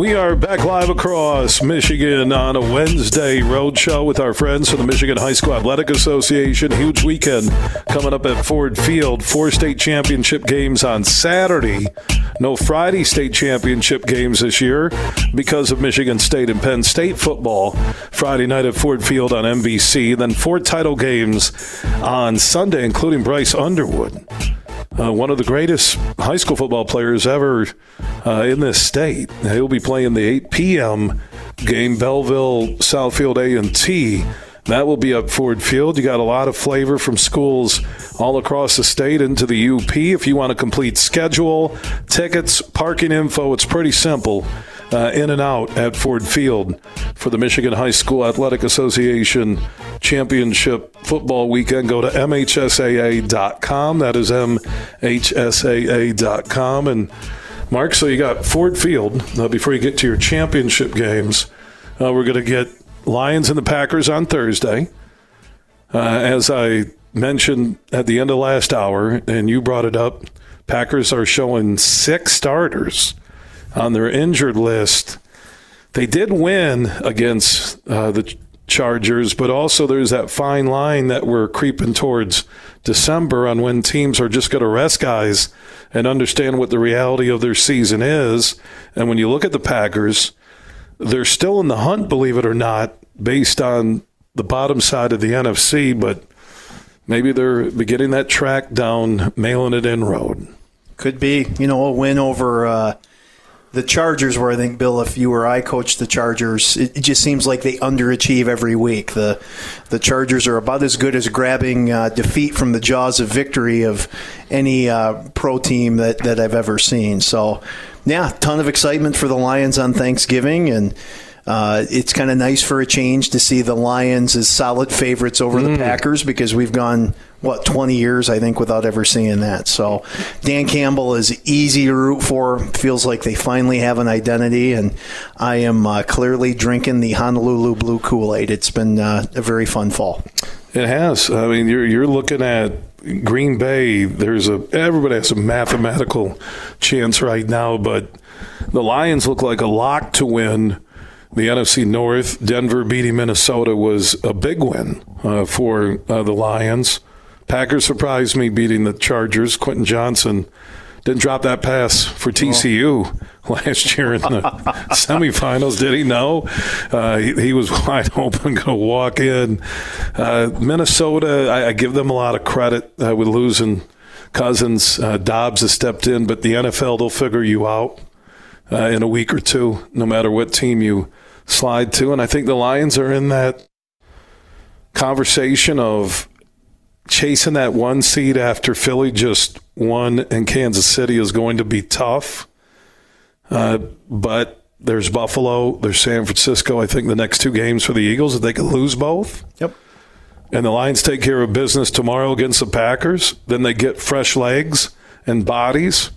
We are back live across Michigan on a Wednesday road show with our friends from the Michigan High School Athletic Association. Huge weekend coming up at Ford Field. Four state championship games on Saturday. No Friday state championship games this year because of Michigan State and Penn State football. Friday night at Ford Field on NBC. Then four title games on Sunday, including Bryce Underwood uh, one of the greatest high school football players ever uh, in this state. He'll be playing the 8 p.m. game, Belleville Southfield A and T. That will be up Ford Field. You got a lot of flavor from schools all across the state into the UP. If you want a complete schedule, tickets, parking info, it's pretty simple uh, in and out at Ford Field for the Michigan High School Athletic Association Championship Football Weekend. Go to MHSAA.com. That is MHSAA.com. And Mark, so you got Ford Field. Uh, before you get to your championship games, uh, we're going to get Lions and the Packers on Thursday. Uh, as I mentioned at the end of last hour, and you brought it up, Packers are showing six starters on their injured list. They did win against uh, the Chargers, but also there's that fine line that we're creeping towards December on when teams are just going to rest guys and understand what the reality of their season is. And when you look at the Packers, they're still in the hunt, believe it or not, based on the bottom side of the NFC, but maybe they're beginning that track down, mailing it in road. Could be, you know, a win over. Uh the Chargers where I think Bill, if you or I coach the Chargers, it, it, just seems like they underachieve every week. The the Chargers are about as good as grabbing uh, defeat from the jaws of victory of any uh, pro team that, that I've ever seen. So, yeah, ton of excitement for the Lions on Thanksgiving and uh, it's kind of nice for a change to see the Lions as solid favorites over mm. the Packers because we've gone what 20 years I think without ever seeing that. So Dan Campbell is easy to root for. Feels like they finally have an identity, and I am uh, clearly drinking the Honolulu Blue Kool Aid. It's been uh, a very fun fall. It has. I mean, you're you're looking at Green Bay. There's a everybody has a mathematical chance right now, but the Lions look like a lock to win the NFC North. Denver beating Minnesota was a big win uh, for uh, the Lions. Packers surprised me beating the Chargers. Quentin Johnston didn't drop that pass for TCU last year in the semifinals. Did he know? Uh, he, he, was wide open, going to walk in. Uh, Minnesota, I, I, give them a lot of credit uh, with losing Cousins. Uh, Dobbs has stepped in, but the NFL, they'll figure you out uh, in a week or two, no matter what team you slide to. And I think the Lions are in that conversation of chasing that one seed after Philly just won and Kansas City is going to be tough. Uh, but there's Buffalo, there's San Francisco. I think the next two games for the Eagles, if they could lose both. Yep. And the Lions take care of business tomorrow against the Packers, then they get fresh legs and bodies.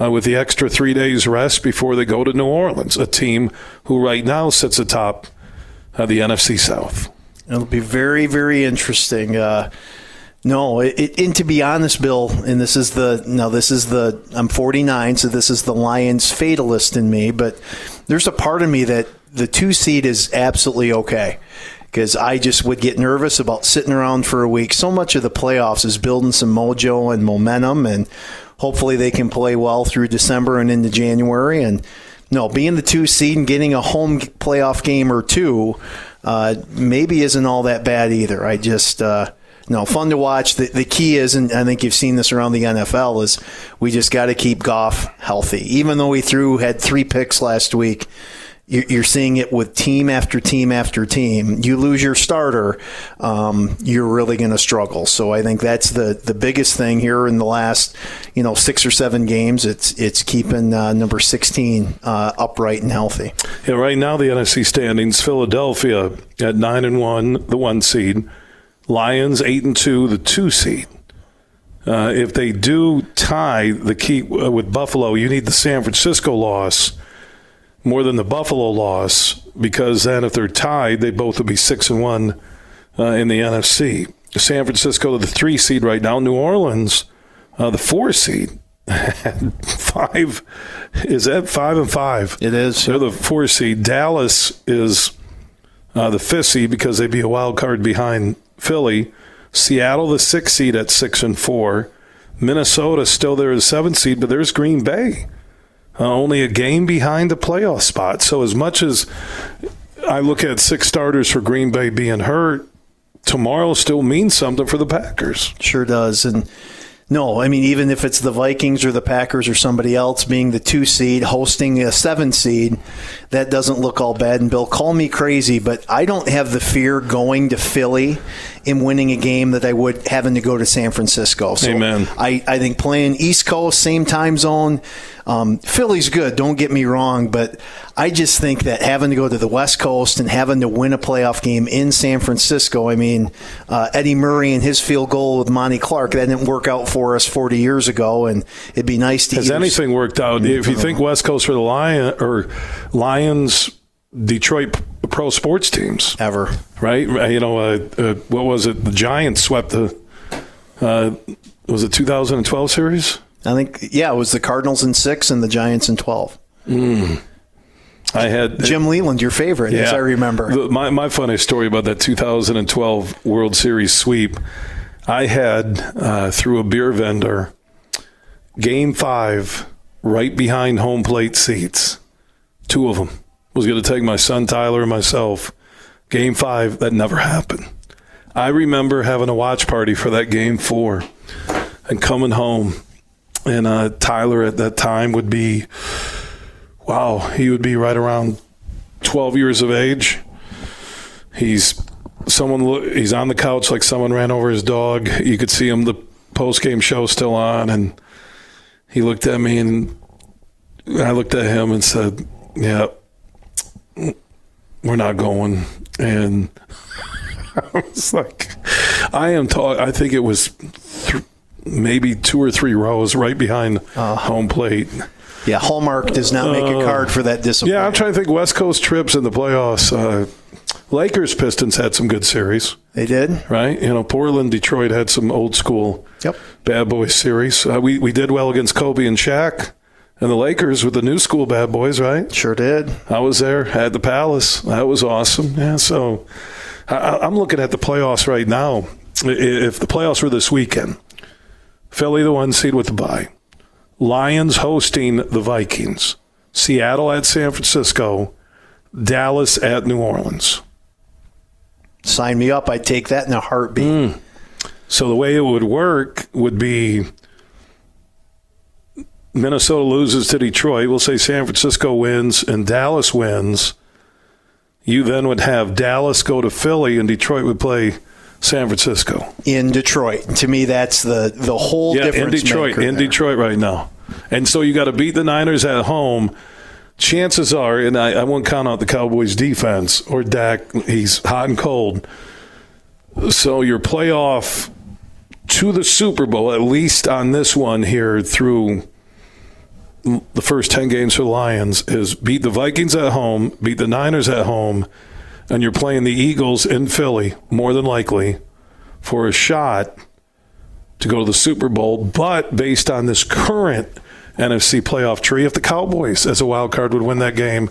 Uh, with the extra three days rest before they go to New Orleans, a team who right now sits atop uh, the NFC South. It'll be very, very interesting. Uh, no, it, it, and to be honest, Bill, and this is the no, this is the I'm 49, so this is the Lions fatalist in me. But there's a part of me that the two seed is absolutely okay because I just would get nervous about sitting around for a week. So much of the playoffs is building some mojo and momentum, and hopefully they can play well through December and into January. And no, being the two seed and getting a home playoff game or two uh, maybe isn't all that bad either. I just. Uh, no, fun to watch. The, the key is, and I think you've seen this around the NFL, is we just got to keep Goff healthy. Even though he threw had three picks last week, you're seeing it with team after team after team. You lose your starter, um, you're really going to struggle. So I think that's the, the biggest thing here in the last, you know, six or seven games. It's it's keeping uh, number 16 uh, upright and healthy. Yeah, right now the NFC standings: Philadelphia at nine and one, the one seed; Lions eight and two, the two seed. Uh, if they do tie the key uh, with Buffalo, you need the San Francisco loss more than the Buffalo loss because then if they're tied, they both would be six and one uh, in the NFC. San Francisco, the three seed right now. New Orleans, uh, the four seed. five is that five and five? It is. They're the four seed. Dallas is uh, the fifth seed because they'd be a wild card behind Philly. Seattle, the sixth seed at six and four. Minnesota still there as seventh seed, but there's Green Bay, uh, only a game behind the playoff spot. So as much as I look at six starters for Green Bay being hurt, tomorrow still means something for the Packers. Sure does. And no, I mean, even if it's the Vikings or the Packers or somebody else being the two seed hosting a seven seed, that doesn't look all bad. And Bill, call me crazy, but I don't have the fear going to Philly and winning a game that I would having to go to San Francisco. So Amen. I, I think playing East Coast, same time zone, um, Philly's good, don't get me wrong, but I just think that having to go to the West Coast and having to win a playoff game in San Francisco, I mean, uh, Eddie Murray and his field goal with Monty Clark, that didn't work out for us 40 years ago, and it'd be nice to Has use- anything worked out? If you think West Coast for the Lion or Lions, Detroit pro sports teams, ever. right? You know, uh, uh, what was it? The Giants swept the. Uh, was it 2012 series? I think, yeah, it was the Cardinals in six and the Giants in 12. I had Jim Leyland, your favorite, as I remember. The- my my funny story about that 2012 World Series sweep. I had uh, through a beer vendor, Game Five, right behind home plate seats. Two of them was going to take my son Tyler and myself. Game Five, that never happened. I remember having a watch party for that Game Four, and coming home, and uh, Tyler at that time would be wow, he would be right around 12 years of age. He's someone he's on the couch like someone ran over his dog. You could see him the post game show still on and he looked at me and I looked at him and said, "Yeah, we're not going." And I was like, I am talking. I think it was th- maybe two or three rows right behind home plate. yeah, Hallmark does not make a card for that. Uh, Yeah, I'm trying to think West Coast trips in the playoffs. Uh, Lakers Pistons had some good series, They did? right? You know, Portland Detroit had some old school Yep. bad boys series. Uh, we we did well against Kobe and Shaq, and the Lakers with the new school bad boys, right? Sure did. I was there at the Palace. That was awesome. Yeah, so I, I'm looking at the playoffs right now. If the playoffs were this weekend, Philly the one seed with the bye, Lions hosting the Vikings, Seattle at San Francisco, Dallas at New Orleans. Sign me up. I'd take that in a heartbeat. Hmm. So the way it would work would be Minnesota loses to Detroit. We'll say San Francisco wins and Dallas wins. You then would have Dallas go to Philly and Detroit would play San Francisco. In Detroit. To me, that's the, the whole Yeah, in. Detroit, in there. Detroit right now. And so you got to beat the Niners at home. Chances are, and I, I won't count out the Cowboys defense or Dak, he's hot and cold. So your playoff to the Super Bowl, at least on this one here through the first 10 games for the Lions, is beat the Vikings at home, beat the Niners at home, and you're playing the Eagles in Philly, more than likely, for a shot to go to the Super Bowl, but based on this current NFC playoff tree, if the Cowboys as a wild card would win that game,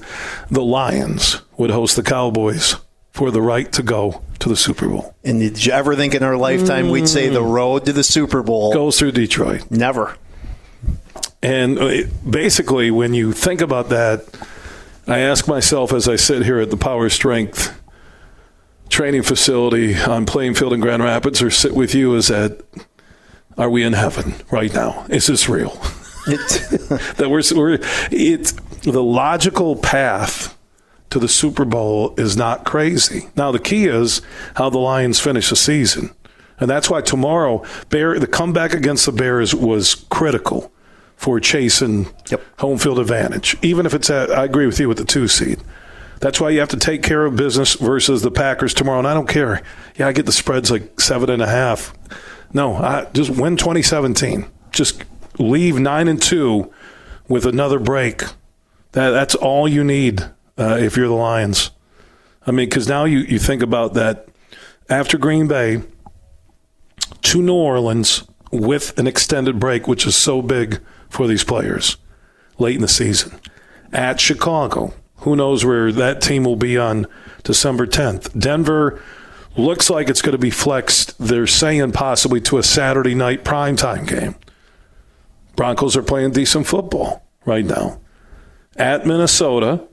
the Lions would host the Cowboys for the right to go to the Super Bowl. And did you ever think in our lifetime we'd say the mm. road to the Super Bowl? Goes through Detroit. Never. And uh, basically, when you think about that, I ask myself as I sit here at the Power Strength training facility on Plainfield in Grand Rapids, or sit with you, is that are we in heaven right now? Is this real? That we're, we're it's the logical path to the Super Bowl is not crazy. Now the key is how the Lions finish the season. And that's why tomorrow Bear the comeback against the Bears was critical for chasing Yep. home field advantage. Even if it's at I agree with you with the two seed. That's why you have to take care of business versus the Packers tomorrow. And I don't care. Yeah, I get the spreads like seven and a half. No, I, just win 2017. Just leave nine and two with another break. That that's all you need uh, if you're the Lions. I mean, because now you, you think about that after Green Bay to New Orleans with an extended break, which is so big for these players late in the season. At Chicago, who knows where that team will be on December 10th. Denver looks like it's going to be flexed, they're saying possibly to a Saturday night primetime game. Broncos are playing decent football right now. At Minnesota,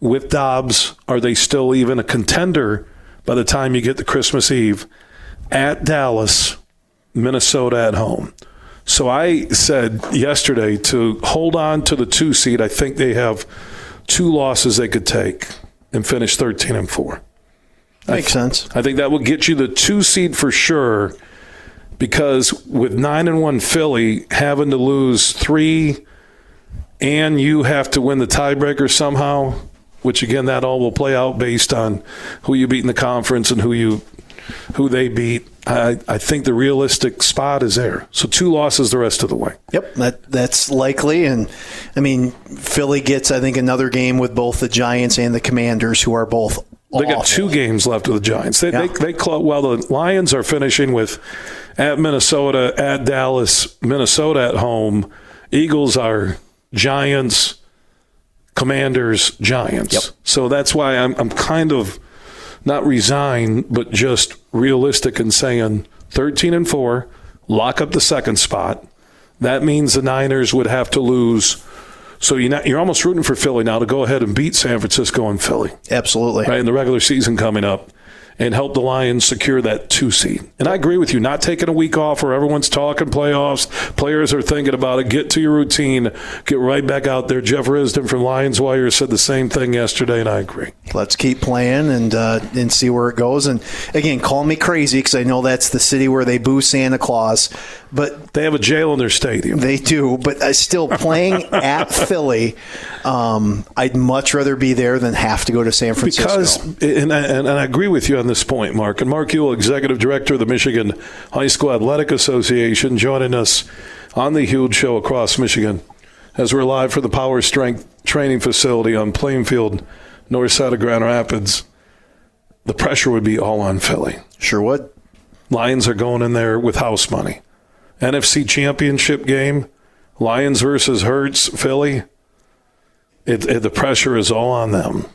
with Dobbs, are they still even a contender by the time you get to Christmas Eve? At Dallas, Minnesota at home. So I said yesterday to hold on to the two seed. I think they have two losses they could take and finish 13 and 4. Makes sense. I think that will get you the two seed for sure because with 9 and 1 Philly having to lose 3 and you have to win the tiebreaker somehow, which again that all will play out based on who you beat in the conference and who you who they beat. I, I think the realistic spot is there. So two losses the rest of the way. Yep, that that's likely, and I mean Philly gets I think another game with both the Giants and the Commanders, who are both. They got two games left with the Giants. They, Yeah. they, they well, the Lions are finishing with at Minnesota, at Dallas, Minnesota at home. Eagles are Giants, Commanders, Giants. Yep. So that's why I'm, I'm kind of not resigned, but just realistic and saying 13 and 4, lock up the second spot. That means the Niners would have to lose. So you're, not, you're almost rooting for Philly now to go ahead and beat San Francisco and Philly Absolutely. right, in the regular season coming up and help the Lions secure that two seed. And I agree with you, not taking a week off where everyone's talking playoffs, players are thinking about it, get to your routine, get right back out there. Jeff Risdon from Lions Wire said the same thing yesterday, and I agree. Let's keep playing and uh, and see where it goes. And again, call me crazy because I know that's the city where they boo Santa Claus, but They have a jail in their stadium. they do. But I still playing at Philly. Um, I'd much rather be there than have to go to San Francisco. Because, and I, and I agree with you on this point, Mark. And Mark Uyl, Executive Director of the Michigan High School Athletic Association, joining us on the huge show across Michigan as we're live for the Power Strength Training Facility on Plainfield, north side of Grand Rapids. The pressure would be all on Philly. sure would. Lions are going in there with house money. NFC Championship game, Lions versus Hurts, Philly. It, it, the pressure is all on them.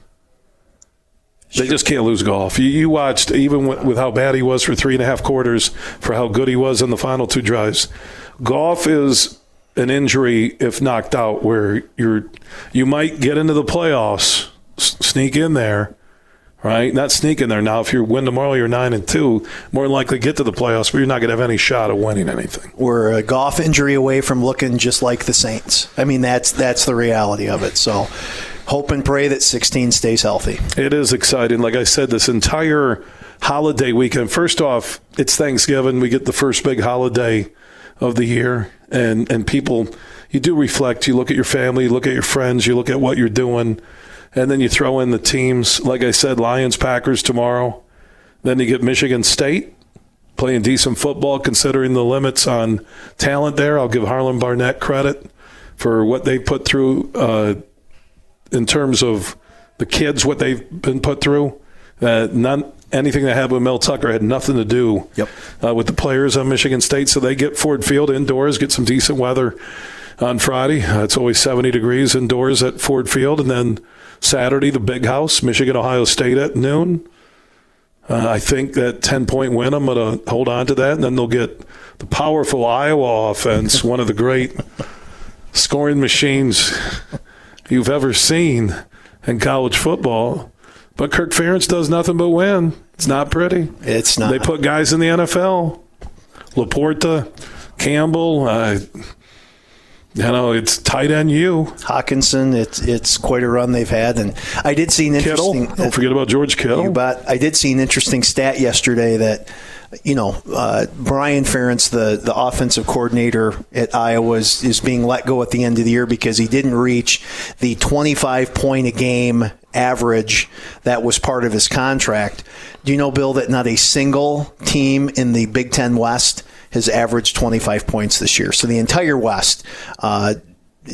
They just can't lose Goff. You, you watched, even with, with how bad he was for three and a half quarters, for how good he was in the final two drives. Goff is an injury if knocked out, where you're you might get into the playoffs, s- sneak in there, right? Not sneak in there. Now, if you win tomorrow, you're nine and two. More than likely get to the playoffs, but you're not going to have any shot of winning anything. We're a Goff injury away from looking just like the Saints. I mean, that's that's the reality of it. So, hope and pray that 16 stays healthy. It is exciting. Like I said, this entire holiday weekend. First off, it's Thanksgiving. We get the first big holiday of the year, and and people, you do reflect. You look at your family, you look at your friends, you look at what you're doing, and then you throw in the teams. Like I said, Lions, Packers tomorrow. Then you get Michigan State playing decent football, considering the limits on talent there. I'll give Harlon Barnett credit for what they put through. Uh, in terms of the kids, what they've been put through. Uh, none, anything that happened with Mel Tucker had nothing to do Yep. uh, with the players on Michigan State. So they get Ford Field indoors, get some decent weather on Friday. Uh, it's always 70 degrees indoors at Ford Field. And then Saturday, the big house, Michigan, Ohio State at noon. Uh, I think that 10 point win, I'm going to hold on to that. And then they'll get the powerful Iowa offense, one of the great scoring machines you've ever seen in college football. But Kirk Ferentz does nothing but win. It's not pretty. It's not. They put guys in the NFL. LaPorta, Campbell. Uh, You know, it's tight end you. Hockenson, it's it's quite a run they've had, and I did see an Kittle. interesting. Don't forget about George Kittle. I did see an interesting stat yesterday that, you know, uh, Brian Ferentz, the, the offensive coordinator at Iowa, is, is being let go at the end of the year because he didn't reach the 25 point a game average that was part of his contract. Do you know, Bill, that not a single team in the Big Ten West has averaged 25 points this year? So the entire West. Uh,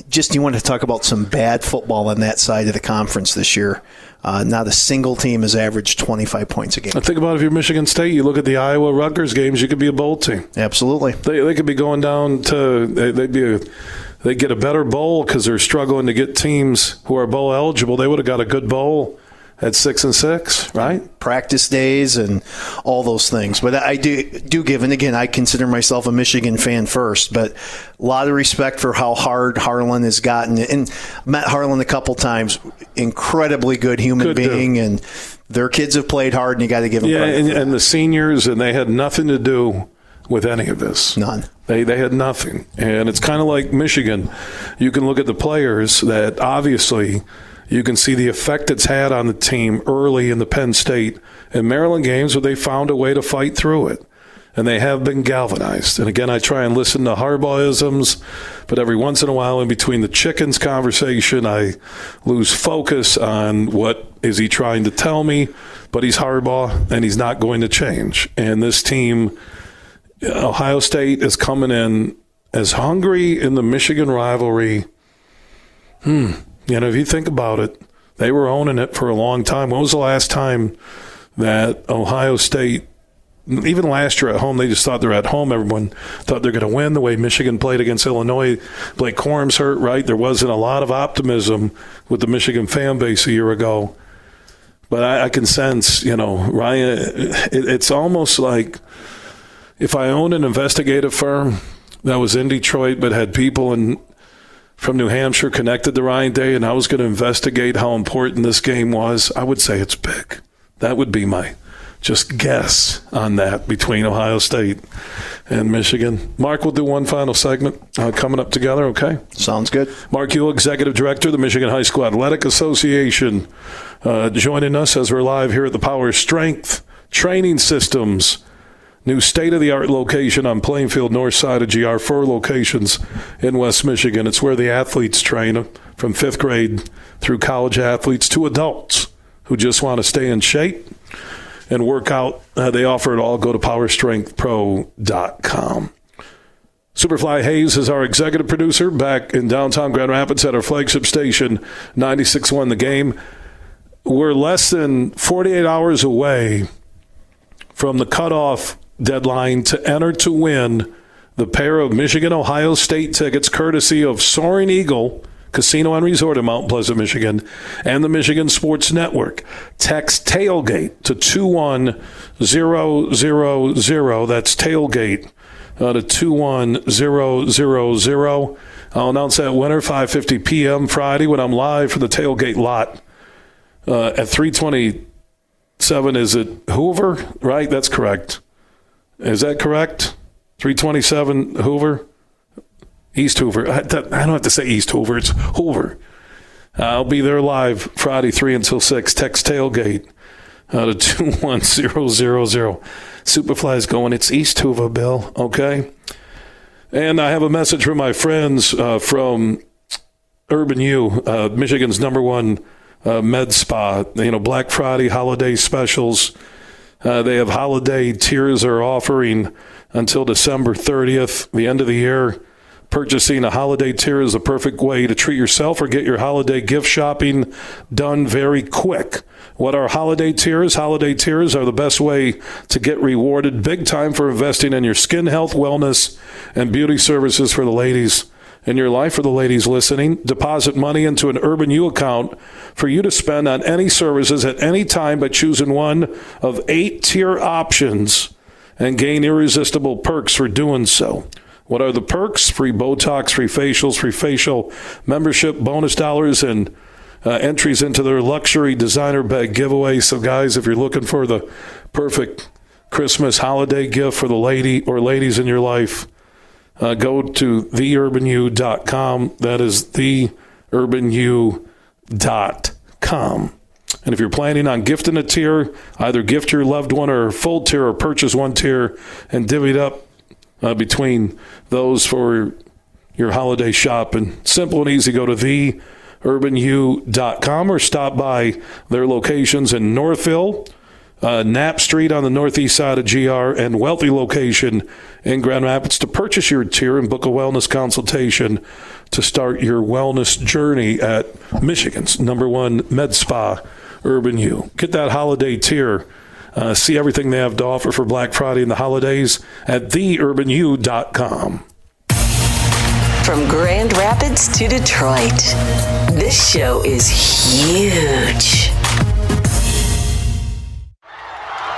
just you want to talk about some bad football on that side of the conference this year. Uh, not a single team has averaged 25 points a game. I think about if you're Michigan State, you look at the Iowa Rutgers games, you could be a bowl team. Absolutely. They, they could be going down to they, they'd be a, they get a better bowl because they're struggling to get teams who are bowl eligible. They would have got a good bowl at six and six, right? Practice days and all those things. But I do do give, and again, I consider myself a Michigan fan first, but a lot of respect for how hard Harlon has gotten. And met Harlon a couple times, incredibly good human Good being, dude. and their kids have played hard, and you got to give them Yeah, and, and the seniors, and they had nothing to do with any of this. None. They they had nothing, and it's kind of like Michigan. You can look at the players that obviously you can see the effect it's had on the team early in the Penn State and Maryland games where they found a way to fight through it. And they have been galvanized. And again, I try and listen to Harbaughisms, but every once in a while, in between the chickens conversation, I lose focus on what is he trying to tell me. But he's Harbaugh, and he's not going to change. And this team, Ohio State is coming in as hungry in the Michigan rivalry. Hmm. You know, if you think about it, they were owning it for a long time. When was the last time that Ohio State, even last year at home, they just thought they're at home. Everyone thought they're going to win the way Michigan played against Illinois. Blake Corum's hurt, right? There wasn't a lot of optimism with the Michigan fan base a year ago. But I, I can sense, you know, Ryan, it, it's almost like if I owned an investigative firm that was in Detroit but had people in from New Hampshire connected to Ryan Day and I was going to investigate how important this game was, I would say it's big. That would be my just guess on that between Ohio State and Michigan. Mark, we'll do one final segment uh, coming up together, okay? Sounds good. Mark Uyl, Executive Director of the Michigan High School Athletic Association, uh, joining us as we're live here at the Power Strength Training Systems new state of the art location on Plainfield, north side of GR, four locations in West Michigan. It's where the athletes train from fifth grade through college athletes to adults who just want to stay in shape and work out. Uh, they offer it all. Go to powerstrengthpro.com. Superfly Hayes is our executive producer back in downtown Grand Rapids at our flagship station, 96.1 The Game. We're less than 48 hours away from the cutoff deadline to enter to win the pair of Michigan Ohio State tickets, courtesy of Soaring Eagle Casino and Resort in Mount Pleasant, Michigan, and the Michigan Sports Network. Text tailgate to 21000. That's tailgate uh, to 21000. I'll announce that winner 5:50 p.m. Friday when I'm live for the tailgate lot uh, at 327. Is it Hoover? Right, that's correct. Is that correct? 327 Hoover, East Hoover. I, don't have to say East Hoover. It's Hoover. I'll be there live Friday, 3 until 6. Text tailgate uh, to 21000. Superfly's going, it's East Hoover, Bill. Okay. And I have a message from my friends uh, from Urban U, uh, Michigan's number one uh, med spa. You know, Black Friday holiday specials. Uh, they have holiday tiers are offering until December 30th, the end of the year. Purchasing a holiday tier is the perfect way to treat yourself or get your holiday gift shopping done very quick. What are holiday tiers? Holiday tiers are the best way to get rewarded big time for investing in your skin health, wellness, and beauty services for the ladies in your life. For the ladies listening, deposit money into an Urban U account for you to spend on any services at any time by choosing one of eight tier options and gain irresistible perks for doing so. What are the perks? Free Botox, free facials, free facial membership, bonus dollars, and uh, entries into their luxury designer bag giveaway. So, guys, if you're looking for the perfect Christmas holiday gift for the lady or ladies in your life, uh, go to theurbanu.com. That is theurbanu.com. And if you're planning on gifting a tier, either gift your loved one or full tier or purchase one tier and divvy it up uh, between those for your holiday shop. And Simple and easy. Go to theurbanu.com or stop by their locations in Northville, uh, Knapp Street on the northeast side of GR, and Wealthy location in Grand Rapids to purchase your tier and book a wellness consultation to start your wellness journey at Michigan's number one med spa, Urban U. Get that holiday tier. Uh, see everything they have to offer for Black Friday and the holidays at theurbanu.com. From Grand Rapids to Detroit, this show is huge.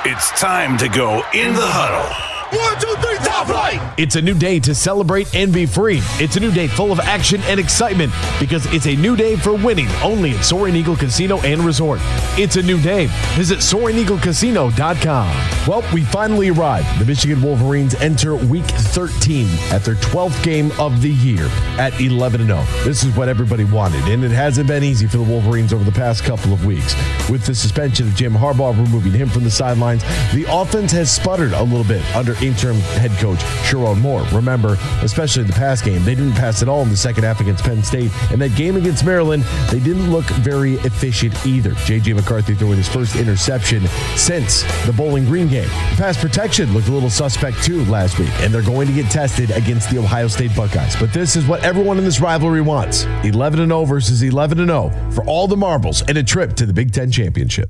It's time to go in the huddle. One, two, three, top flight. It's a new day to celebrate and be free. It's a new day full of action and excitement because it's a new day for winning only at Soaring Eagle Casino and Resort. It's a new day. Visit SoaringEagleCasino.com. Well, we finally arrived. The Michigan Wolverines enter week 13 at their 12th game of the year at 11 0. This is what everybody wanted, and it hasn't been easy for the Wolverines over the past couple of weeks. With the suspension of Jim Harbaugh removing him from the sidelines, the offense has sputtered a little bit under interim head coach Sherrone Moore. Remember, especially the pass game, they didn't pass at all in the second half against Penn State. And that game against Maryland, they didn't look very efficient either. J.J. McCarthy throwing his first interception since the Bowling Green game. The pass protection looked a little suspect too last week, and they're going to get tested against the Ohio State Buckeyes. But this is what everyone in this rivalry wants 11 0 versus 11 0 for all the marbles and a trip to the Big Ten Championship.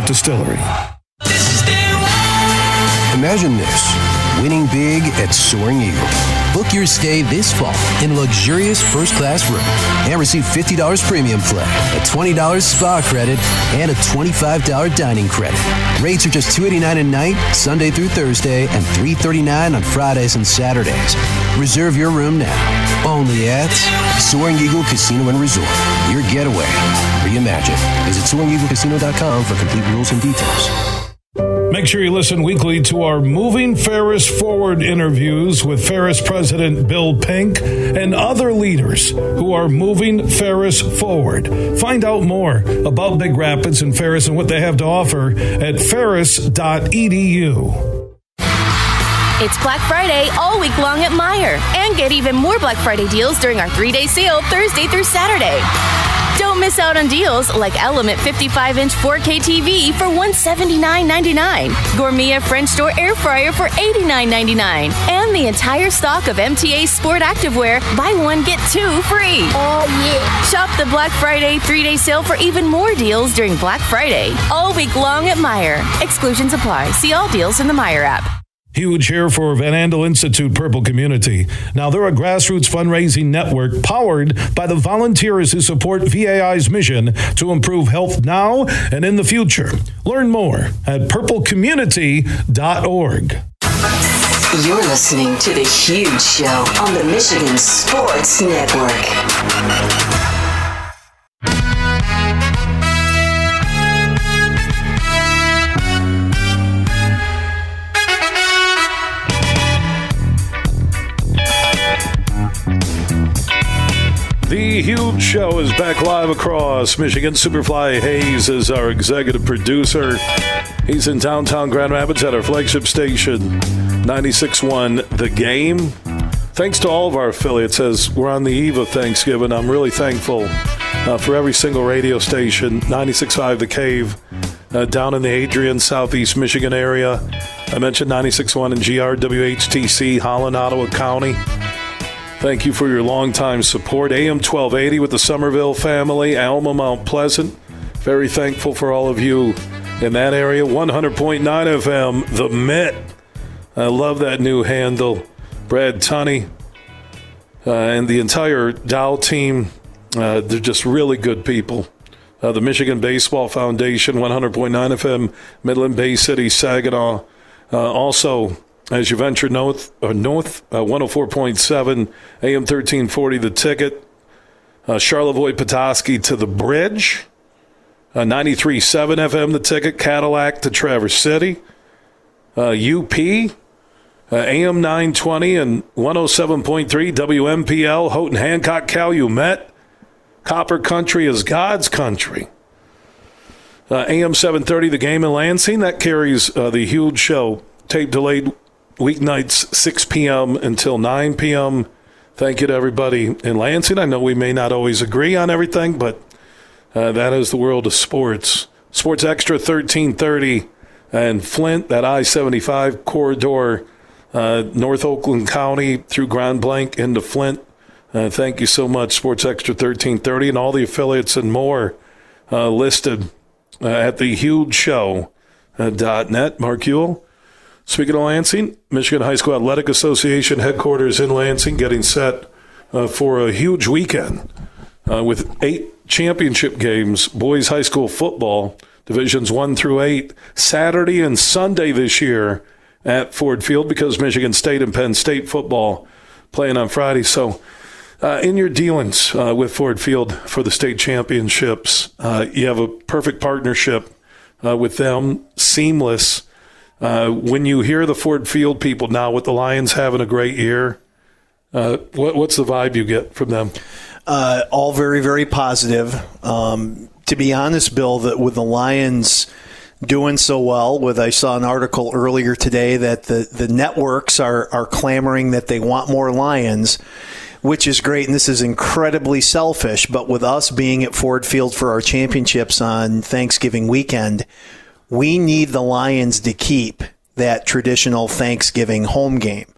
Distillery. Imagine this winning big at Soaring Eagle. Book your stay this fall in a luxurious first class room and receive $50 premium play, a $20 spa credit, and a $25 dining credit. Rates are just $289 a night, Sunday through Thursday, and 339 on Fridays and Saturdays. Reserve your room now. Only at Soaring Eagle Casino and Resort. Your getaway. Reimagine. Visit SoaringEagleCasino.com for complete rules and details. Make sure you listen weekly to our Moving Ferris Forward interviews with Ferris President Bill Pink and other leaders who are moving Ferris forward. Find out more about Big Rapids and Ferris and what they have to offer at ferris.edu. It's Black Friday all week long at Meijer. And get even more Black Friday deals during our three day sale Thursday through Saturday. Don't miss out on deals like Element 55 inch 4K TV for $179.99, Gourmet French door air fryer for $89.99, and the entire stock of MTA Sport Activewear buy one get two free. Oh, yeah. Shop the Black Friday three day sale for even more deals during Black Friday all week long at Meijer. Exclusions apply. See all deals in the Meijer app. Huge here for Van Andel Institute Purple Community. Now, they're a grassroots fundraising network powered by the volunteers who support VAI's mission to improve health now and in the future. Learn more at purplecommunity.org. You're listening to The Huge Show on the Michigan Sports Network. The Huge Show is back live across Michigan. Superfly Hayes is our executive producer. He's in downtown Grand Rapids at our flagship station, 96.1 The Game. Thanks to all of our affiliates as we're on the eve of Thanksgiving. I'm really thankful uh, for every single radio station, 96.5 The Cave, uh, down in the Adrian, Southeast Michigan area. I mentioned 96.1 and GRWHTC, Holland, Ottawa County. Thank you for your longtime support. AM 1280 with the Somerville family, Alma, Mount Pleasant. Very thankful for all of you in that area. 100.9 FM, The Met, I love that new handle. Brad Tunney uh, and the entire Dow team, uh, they're just really good people. Uh, the Michigan Baseball Foundation, 100.9 FM, Midland Bay City, Saginaw. Uh, also, as you venture north, uh, north uh, 104.7 AM 1340, the ticket. Uh, Charlevoix Petoskey to the bridge. Uh, 93.7 FM, the ticket. Cadillac to Traverse City. Uh, UP, uh, AM 920 and 107.3 WMPL, Houghton Hancock, Calumet. Copper Country is God's country. Uh, AM 730, the game in Lansing, that carries the huge show. Tape delayed weeknights 6 p.m. until 9 p.m. Thank you to everybody in Lansing. I know we may not always agree on everything, but uh, that is the world of sports. Sports Extra 1330 and Flint, that I 75 corridor, uh, North Oakland County through Grand Blanc into Flint. Uh, thank you so much, Sports Extra 1330, and all the affiliates and more uh, listed uh, at the huge. Uh, dot net. Mark Uyl. Speaking of Lansing, Michigan High School Athletic Association headquarters in Lansing getting set uh, for a huge weekend uh, with eight championship games, boys high school football, divisions one through eight, Saturday and Sunday this year at Ford Field because Michigan State and Penn State football playing on Friday. So, uh, in your dealings uh, with Ford Field for the state championships, uh, you have a perfect partnership uh, with them, seamless. Uh, when you hear the Ford Field people now with the Lions having a great year, uh, what, what's the vibe you get from them? Uh, all very, very positive. Um, to be honest, Bill, that with the Lions doing so well, with I saw an article earlier today that the, the networks are, are clamoring that they want more Lions which is great. And this is incredibly selfish. But with us being at Ford Field for our championships on Thanksgiving weekend, we need the Lions to keep that traditional Thanksgiving home game.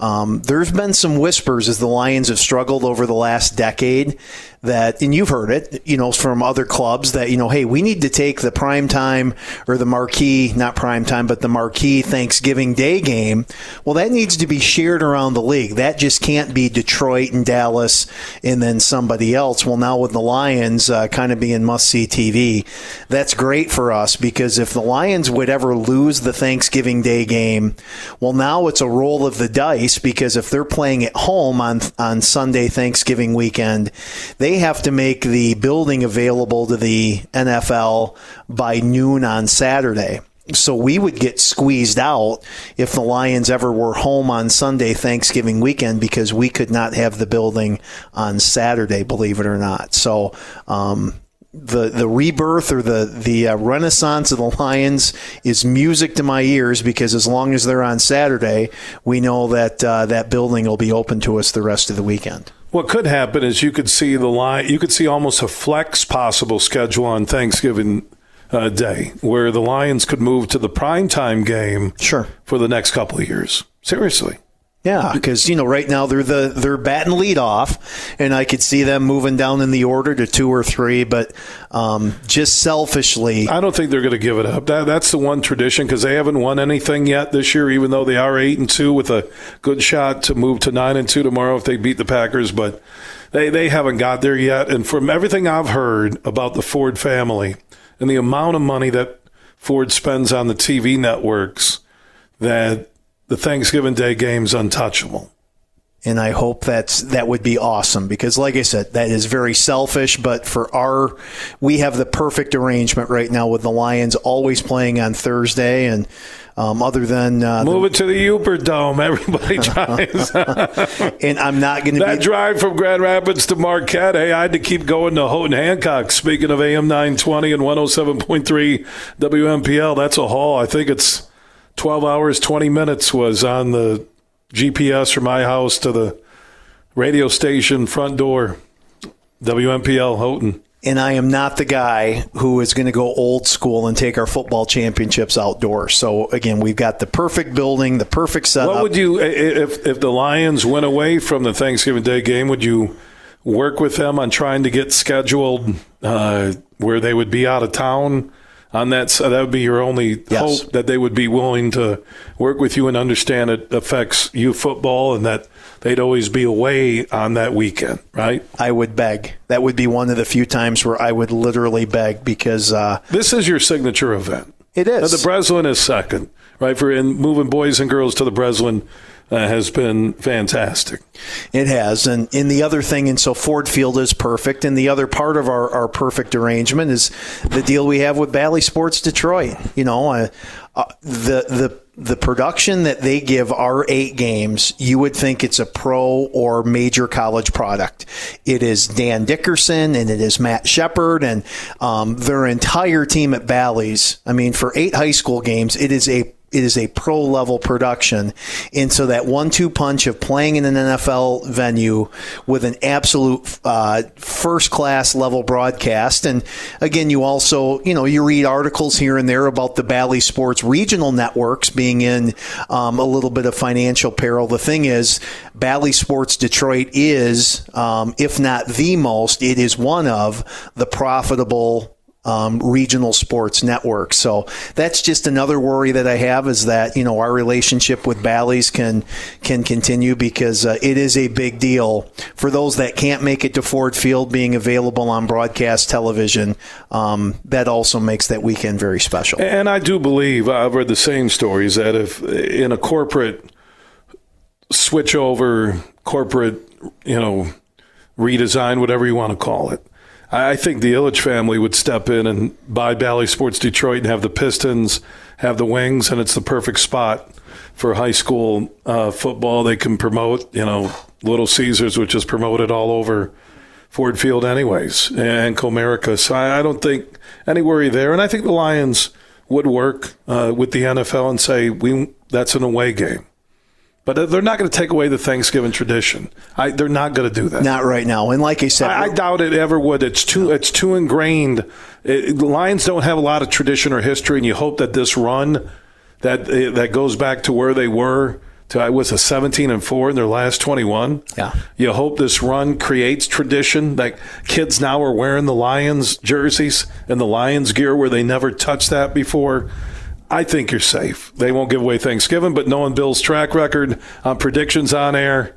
Um, there's been some whispers as the Lions have struggled over the last decade that, and you've heard it, you know, from other clubs that, you know, hey, we need to take the prime time or the marquee, not prime time, but the marquee Thanksgiving Day game. Well, that needs to be shared around the league. That just can't be Detroit and Dallas and then somebody else. Well, now with the Lions uh, kind of being must see TV, that's great for us because if the Lions would ever lose the Thanksgiving Day game, well, now it's a roll of the dice because if they're playing at home on on Sunday Thanksgiving weekend, they have to make the building available to the NFL by noon on Saturday. So we would get squeezed out if the Lions ever were home on Sunday Thanksgiving weekend because we could not have the building on Saturday, believe it or not. So um, the the rebirth or the the uh, renaissance of the Lions is music to my ears because as long as they're on Saturday, we know that uh, that building will be open to us the rest of the weekend. What could happen is you could see the line. You could see almost a flex possible schedule on Thanksgiving uh, Day, where the Lions could move to the primetime game. Sure. For the next couple of years, seriously. Yeah, because you know right now they're the they're batting lead off, and I could see them moving down in the order to two or three. But um, just selfishly, I don't think they're going to give it up. That, that's the one tradition because they haven't won anything yet this year, even though they are eight and two with a good shot to move to nine and two tomorrow if they beat the Packers. But they they haven't got there yet. And from everything I've heard about the Ford family and the amount of money that Ford spends on the TV networks, that the Thanksgiving Day game's untouchable. And I hope that's that would be awesome because, like I said, that is very selfish. But for our, we have the perfect arrangement right now with the Lions always playing on Thursday, and um, other than uh, move the, it to the Uber Dome, everybody drives. and I'm not going to that be, drive from Grand Rapids to Marquette. Hey, I had to keep going to Houghton Hancock. Speaking of AM 920 and 107.3 WMPL, that's a haul. I think it's 12 hours, 20 minutes was on the GPS from my house to the radio station front door, WMPL Houghton. And I am not the guy who is going to go old school and take our football championships outdoors. So again, we've got the perfect building, the perfect setup. What would you, if if the Lions went away from the Thanksgiving Day game, would you work with them on trying to get scheduled uh, where they would be out of town on that. So that would be your only Yes. hope that they would be willing to work with you and understand it affects you football and that they'd always be away on that weekend, right? I would beg. That would be one of the few times where I would literally beg because uh, This is your signature event. It is. Now, the Breslin is second, right? For in moving boys and girls to the Breslin uh, has been fantastic. It has. And, and the other thing, and so Ford Field is perfect. And the other part of our, our perfect arrangement is the deal we have with Bally Sports Detroit. You know, uh, uh, the, the, the production that they give our eight games, you would think it's a pro or major college product. It is Dan Dickerson and it is Matt Shepard and um, their entire team at Bally's. I mean, for eight high school games, it is a it is a pro level production. And so that one two punch of playing in an NFL venue with an absolute uh, first class level broadcast. And again, you also, you know, you read articles here and there about the Bally Sports regional networks being in um, a little bit of financial peril. The thing is, Bally Sports Detroit is, um, if not the most, it is one of the profitable um, regional sports network. So that's just another worry that I have is that you know our relationship with Bally's can can continue because uh, it is a big deal for those that can't make it to Ford Field being available on broadcast television. Um, that also makes that weekend very special. And I do believe I've read the same stories that if in a corporate switch over, corporate, you know, redesign, whatever you want to call it, I think the Ilitch family would step in and buy Bally Sports Detroit and have the Pistons have the wings, and it's the perfect spot for high school uh, football. They can promote, you know, Little Caesars, which is promoted all over Ford Field, anyways, and Comerica. So I, I don't think any worry there. And I think the Lions would work uh, with the NFL and say we that's an away game. But they're not going to take away the Thanksgiving tradition. I, they're not going to do that. Not right now. And like I said, I, I doubt it ever would. It's too it's too ingrained. It, the Lions don't have a lot of tradition or history, and you hope that this run that eh, that goes back to where they were to I was a 17 and 4 in their last 21. Yeah. You hope this run creates tradition that kids now are wearing the Lions jerseys and the Lions gear where they never touched that before. I think you're safe. They won't give away Thanksgiving, but knowing Bill's track record on predictions on air,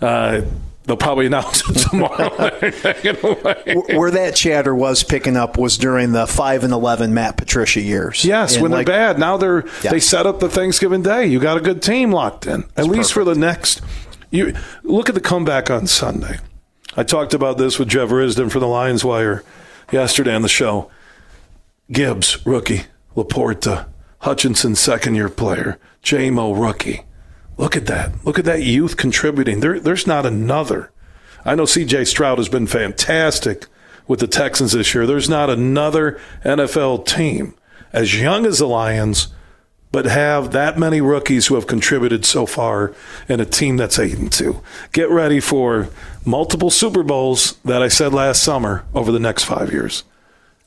uh, they'll probably announce it tomorrow. where that chatter was picking up was during the five and eleven Matt Patricia years. Yes, And when like- they're bad. Now they're Yeah. they set up the Thanksgiving Day. You got a good team locked in. At least for the next you look at the comeback on Sunday. I talked about this with Jeff Risdon for the Lions Wire yesterday on the show. Gibbs, rookie. LaPorta, Hutchinson, second year player. JMO, rookie. Look at that. Look at that youth contributing. There, there's not another. I know CJ Stroud has been fantastic with the Texans this year. There's not another NFL team as young as the Lions, but have that many rookies who have contributed so far in a team that's 8 and 2. Get ready for multiple Super Bowls that I said last summer over the next five years.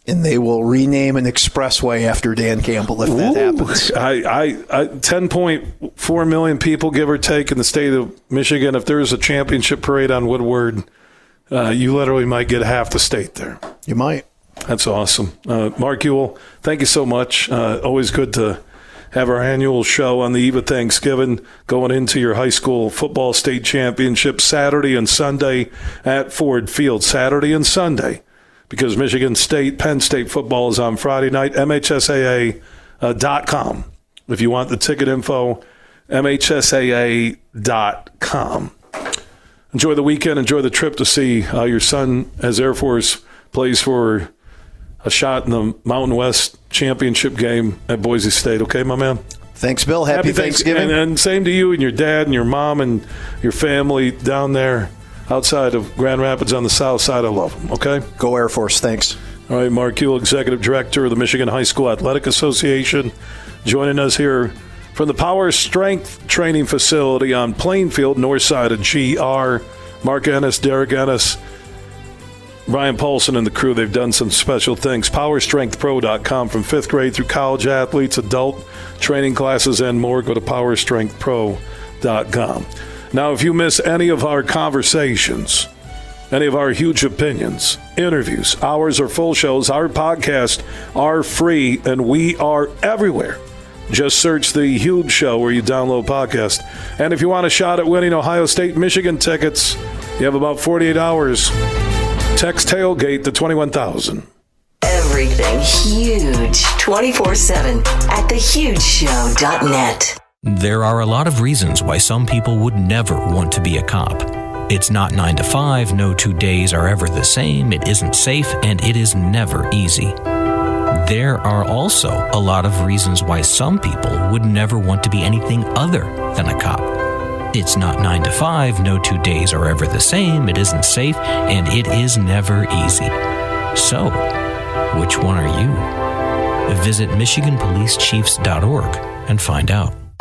And they will rename an expressway after Dan Campbell if that happens. I, I, I, 10.4 million people, give or take, in the state of Michigan. If there's a championship parade on Woodward, uh, you literally might get half the state there. You might. That's awesome. Uh, Mark Uyl, thank you so much. Uh, always good to have our annual show on the eve of Thanksgiving going into your high school football state championship Saturday and Sunday at Ford Field. Saturday and Sunday because Michigan State, Penn State football is on Friday night. MHSAA.com. Uh, dot com. if you want the ticket info, MHSAA.com. Enjoy the weekend. Enjoy the trip to see uh, your son as Air Force plays for a shot in the Mountain West championship game at Boise State. Okay, my man? Thanks, Bill. Happy, Thanks- Thanksgiving. And, and same to you and your dad and your mom and your family down there outside of Grand Rapids on the south side. I love them. Okay? Go Air Force. Thanks. All right, Mark Uyl, Executive Director of the Michigan High School Athletic Association, joining us here from the Power Strength Training Facility on Plainfield, north side of GR. Mark Ennis, Derek Ennis, Brian Paulson, and the crew, they've done some special things. PowerStrengthPro.com from fifth grade through college athletes, adult training classes, and more. Go to PowerStrengthPro.com. Now, if you miss any of our conversations, any of our huge opinions, interviews, hours, or full shows, our podcasts are free and we are everywhere. Just search the huge show where you download podcast. And if you want a shot at winning Ohio State Michigan tickets, you have about 48 hours. Text tailgate to 21,000. Everything huge 24 7 at thehugeshow.net. There are a lot of reasons why some people would never want to be a cop. It's not 9 to 5, no two days are ever the same, it isn't safe, and it is never easy. There are also a lot of reasons why some people would never want to be anything other than a cop. It's not 9 to 5, no two days are ever the same, it isn't safe, and it is never easy. So, which one are you? Visit MichiganPoliceChiefs.org and find out.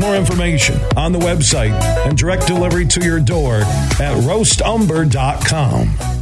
More information on the website and direct delivery to your door at roastumber.com.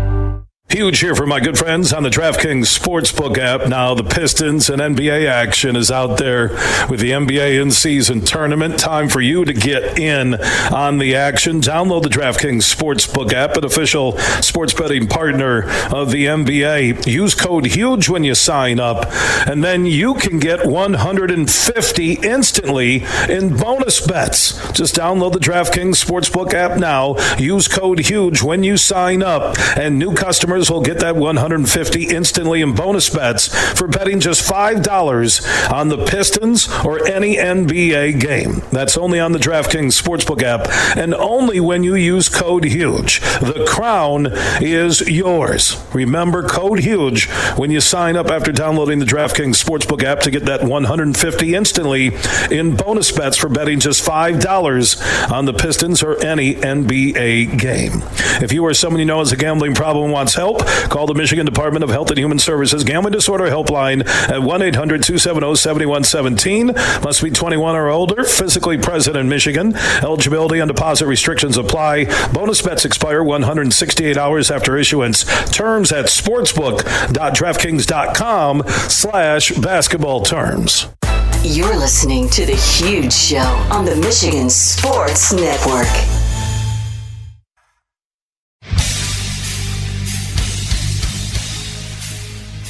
Huge here for my good friends on the DraftKings Sportsbook app. Now, the Pistons and NBA action is out there with the NBA in season tournament. Time for you to get in on the action. Download the DraftKings Sportsbook app, an official sports betting partner of the NBA. Use code HUGE when you sign up, and then you can get 150 instantly in bonus bets. Just download the DraftKings Sportsbook app now. Use code HUGE when you sign up, and new customers will get that 150 instantly in bonus bets for betting just $5 on the Pistons or any NBA game. That's only on the DraftKings Sportsbook app and only when you use code HUGE. The crown is yours. Remember code HUGE when you sign up after downloading the DraftKings Sportsbook app to get that 150 instantly in bonus bets for betting just $5 on the Pistons or any NBA game. If you or someone you know has a gambling problem and wants help, call the Michigan Department of Health and Human Services Gambling Disorder Helpline at 1 800 270 7117. Must be 21 or older, physically present in Michigan. Eligibility and deposit restrictions apply. Bonus bets expire 168 hours after issuance. Terms at sportsbook.draftkings.com slash basketball terms. You're listening to The Huge Show on the Michigan Sports Network.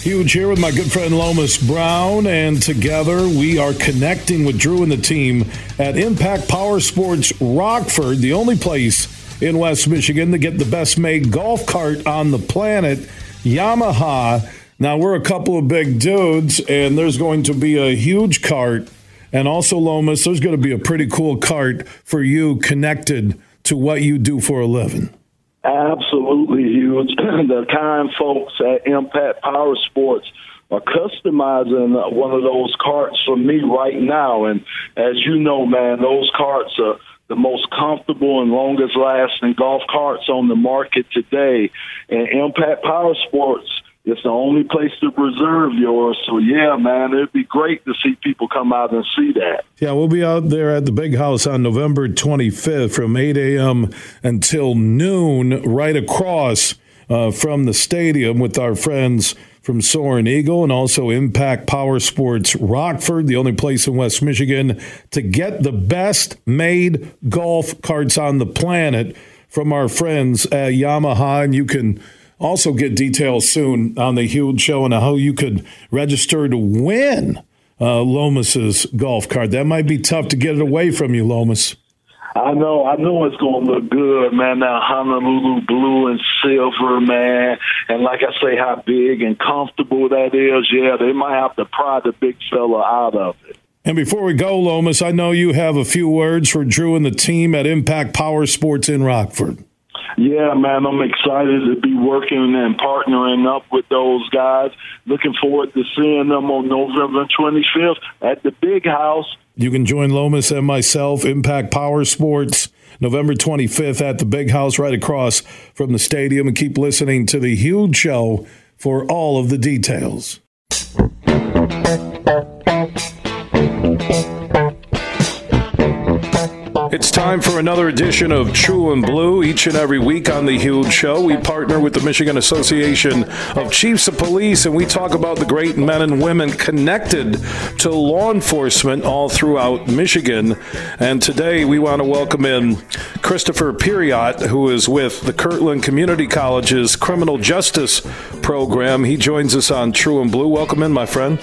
Huge here with my good friend Lomas Brown, and together we are connecting with Drew and the team at Impact Power Sports Rockford, the only place in West Michigan to get the best made golf cart on the planet, Yamaha. Now, we're a couple of big dudes, and there's going to be a huge cart. And also, Lomas, there's going to be a pretty cool cart for you connected to what you do for a living. Absolutely huge. the kind folks at Impact Power Sports are customizing one of those carts for me right now. And as you know, man, those carts are the most comfortable and longest lasting golf carts on the market today. And Impact Power Sports it's the only place to preserve yours. So yeah, man, it'd be great to see people come out and see that. Yeah, we'll be out there at the big house on November 25th from 8 a.m. until noon, right across uh, from the stadium with our friends from Soaring Eagle and also Impact Power Sports Rockford, the only place in West Michigan to get the best made golf carts on the planet from our friends at Yamaha. And you can also get details soon on the huge show and how you could register to win uh, Lomas's golf cart. That might be tough to get it away from you, Lomas. I know, I know it's gonna look good, man. That Honolulu blue and silver, man, and like I say, how big and comfortable that is. Yeah, they might have to pry the big fella out of it. And before we go, Lomas, I know you have a few words for Drew and the team at Impact Power Sports in Rockford. Yeah, man, I'm excited to be working and partnering up with those guys. Looking forward to seeing them on November 25th at the Big House. You can join Lomas and myself, Impact Power Sports, November 25th at the Big House right across from the stadium, and keep listening to the huge show for all of the details. It's time for another edition of True and Blue. Each and every week on The Huge Show, we partner with the Michigan Association of Chiefs of Police and we talk about the great men and women connected to law enforcement all throughout Michigan. And today we want to welcome in Christopher Periatt, who is with the Kirtland Community College's Criminal Justice Program. He joins us on True and Blue. Welcome in, my friend.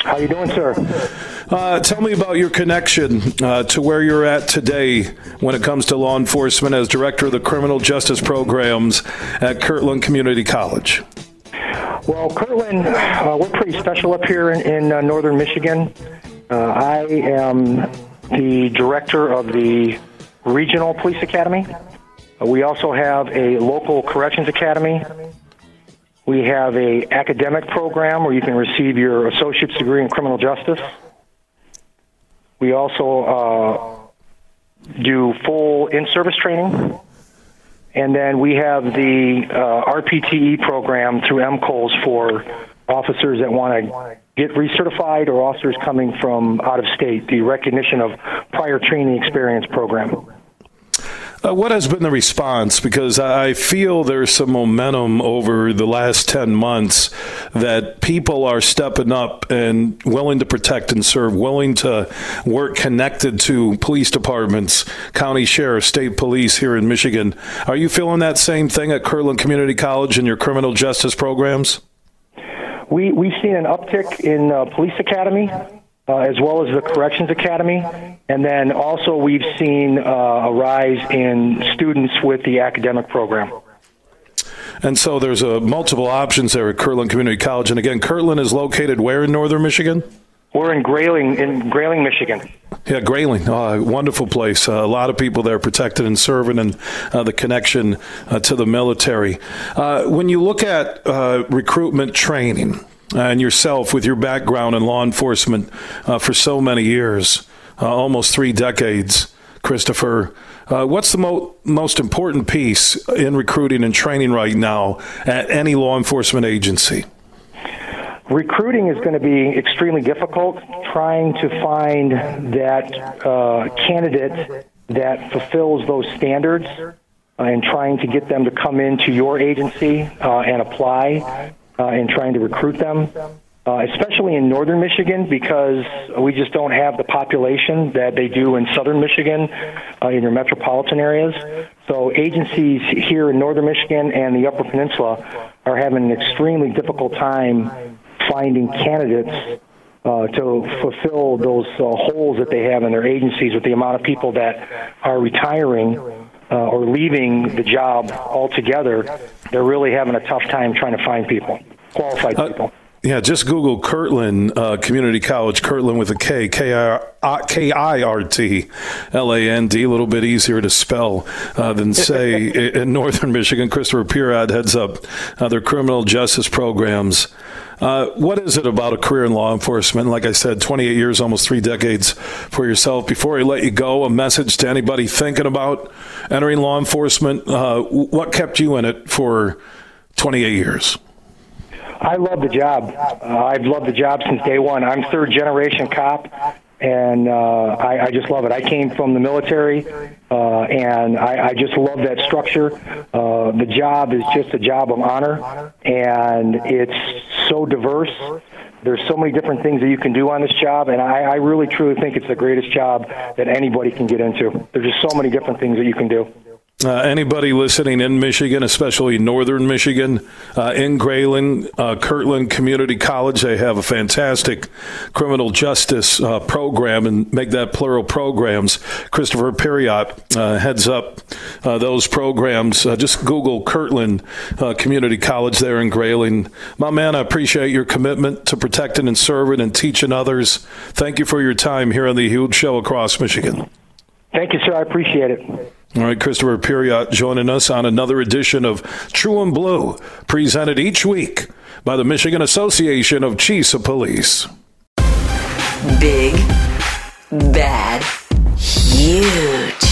How you doing, sir? Uh, tell me about your connection uh, to where you're at today when it comes to law enforcement as director of the criminal justice programs at Kirtland Community College. Well, Kirtland, uh, we're pretty special up here in, in uh, northern Michigan. Uh, I am the director of the Regional Police Academy. Uh, we also have a local corrections academy. We have a academic program where you can receive your associate's degree in criminal justice. We also uh, do full in-service training. And then we have the uh, RPTE program through MCOLES for officers that want to get recertified or officers coming from out of state, the recognition of prior training experience program. Uh, what has been the response? Because I feel there's some momentum over the last 10 months that people are stepping up and willing to protect and serve, willing to work connected to police departments, county sheriff, state police here in Michigan. Are you feeling that same thing at Kirtland Community College in your criminal justice programs? We, we've seen an uptick in uh, police academy uh, as well as the Corrections Academy. And then also we've seen uh, a rise in students with the academic program. And so there's a multiple options there at Kirtland Community College. And again, Kirtland is located where in northern Michigan? We're in Grayling, in Grayling, Michigan. Yeah, Grayling, uh, wonderful place. Uh, a lot of people there protected and serving, and uh, the connection uh, to the military. Uh, when you look at uh, recruitment training, and yourself with your background in law enforcement uh, for so many years, uh, almost three decades, Christopher. Uh, what's the mo- most important piece in recruiting and training right now at any law enforcement agency? Recruiting is going to be extremely difficult. Trying to find that uh, candidate that fulfills those standards uh, and trying to get them to come into your agency uh, and apply uh, in trying to recruit them, uh, especially in northern Michigan because we just don't have the population that they do in southern Michigan uh, in your metropolitan areas. So agencies here in northern Michigan and the Upper Peninsula are having an extremely difficult time finding candidates uh, to fulfill those uh, holes that they have in their agencies with the amount of people that are retiring uh, or leaving the job altogether, they're really having a tough time trying to find people, qualified uh, people. Yeah, just Google Kirtland uh, Community College, Kirtland with a K, K I R T L A N D, a little bit easier to spell uh, than say in Northern Michigan. Christopher Periatt heads up uh, their criminal justice programs. Uh, what is it about a career in law enforcement? Like I said, 28 years, almost three decades for yourself. Before I let you go, a message to anybody thinking about entering law enforcement. Uh, what kept you in it for 28 years? I love the job. Uh, I've loved the job since day one. I'm third generation cop, and uh, I, I just love it. I came from the military, uh, and I, I just love that structure. Uh, the job is just a job of honor, and it's so diverse. There's so many different things that you can do on this job, and I, I really truly think it's the greatest job that anybody can get into. There's just so many different things that you can do. Uh, anybody listening in Michigan, especially northern Michigan, uh, in Grayling, uh, Kirtland Community College, they have a fantastic criminal justice uh, program and make that plural programs. Christopher Periatt uh, heads up uh, those programs. just Google Kirtland Community College there in Grayling. My man, I appreciate your commitment to protecting and serving and teaching others. Thank you for your time here on the Huge Show across Michigan. Thank you, sir. I appreciate it. All right, Christopher Periatt joining us on another edition of True and Blue, presented each week by the Michigan Association of Chiefs of Police. Big, bad, huge.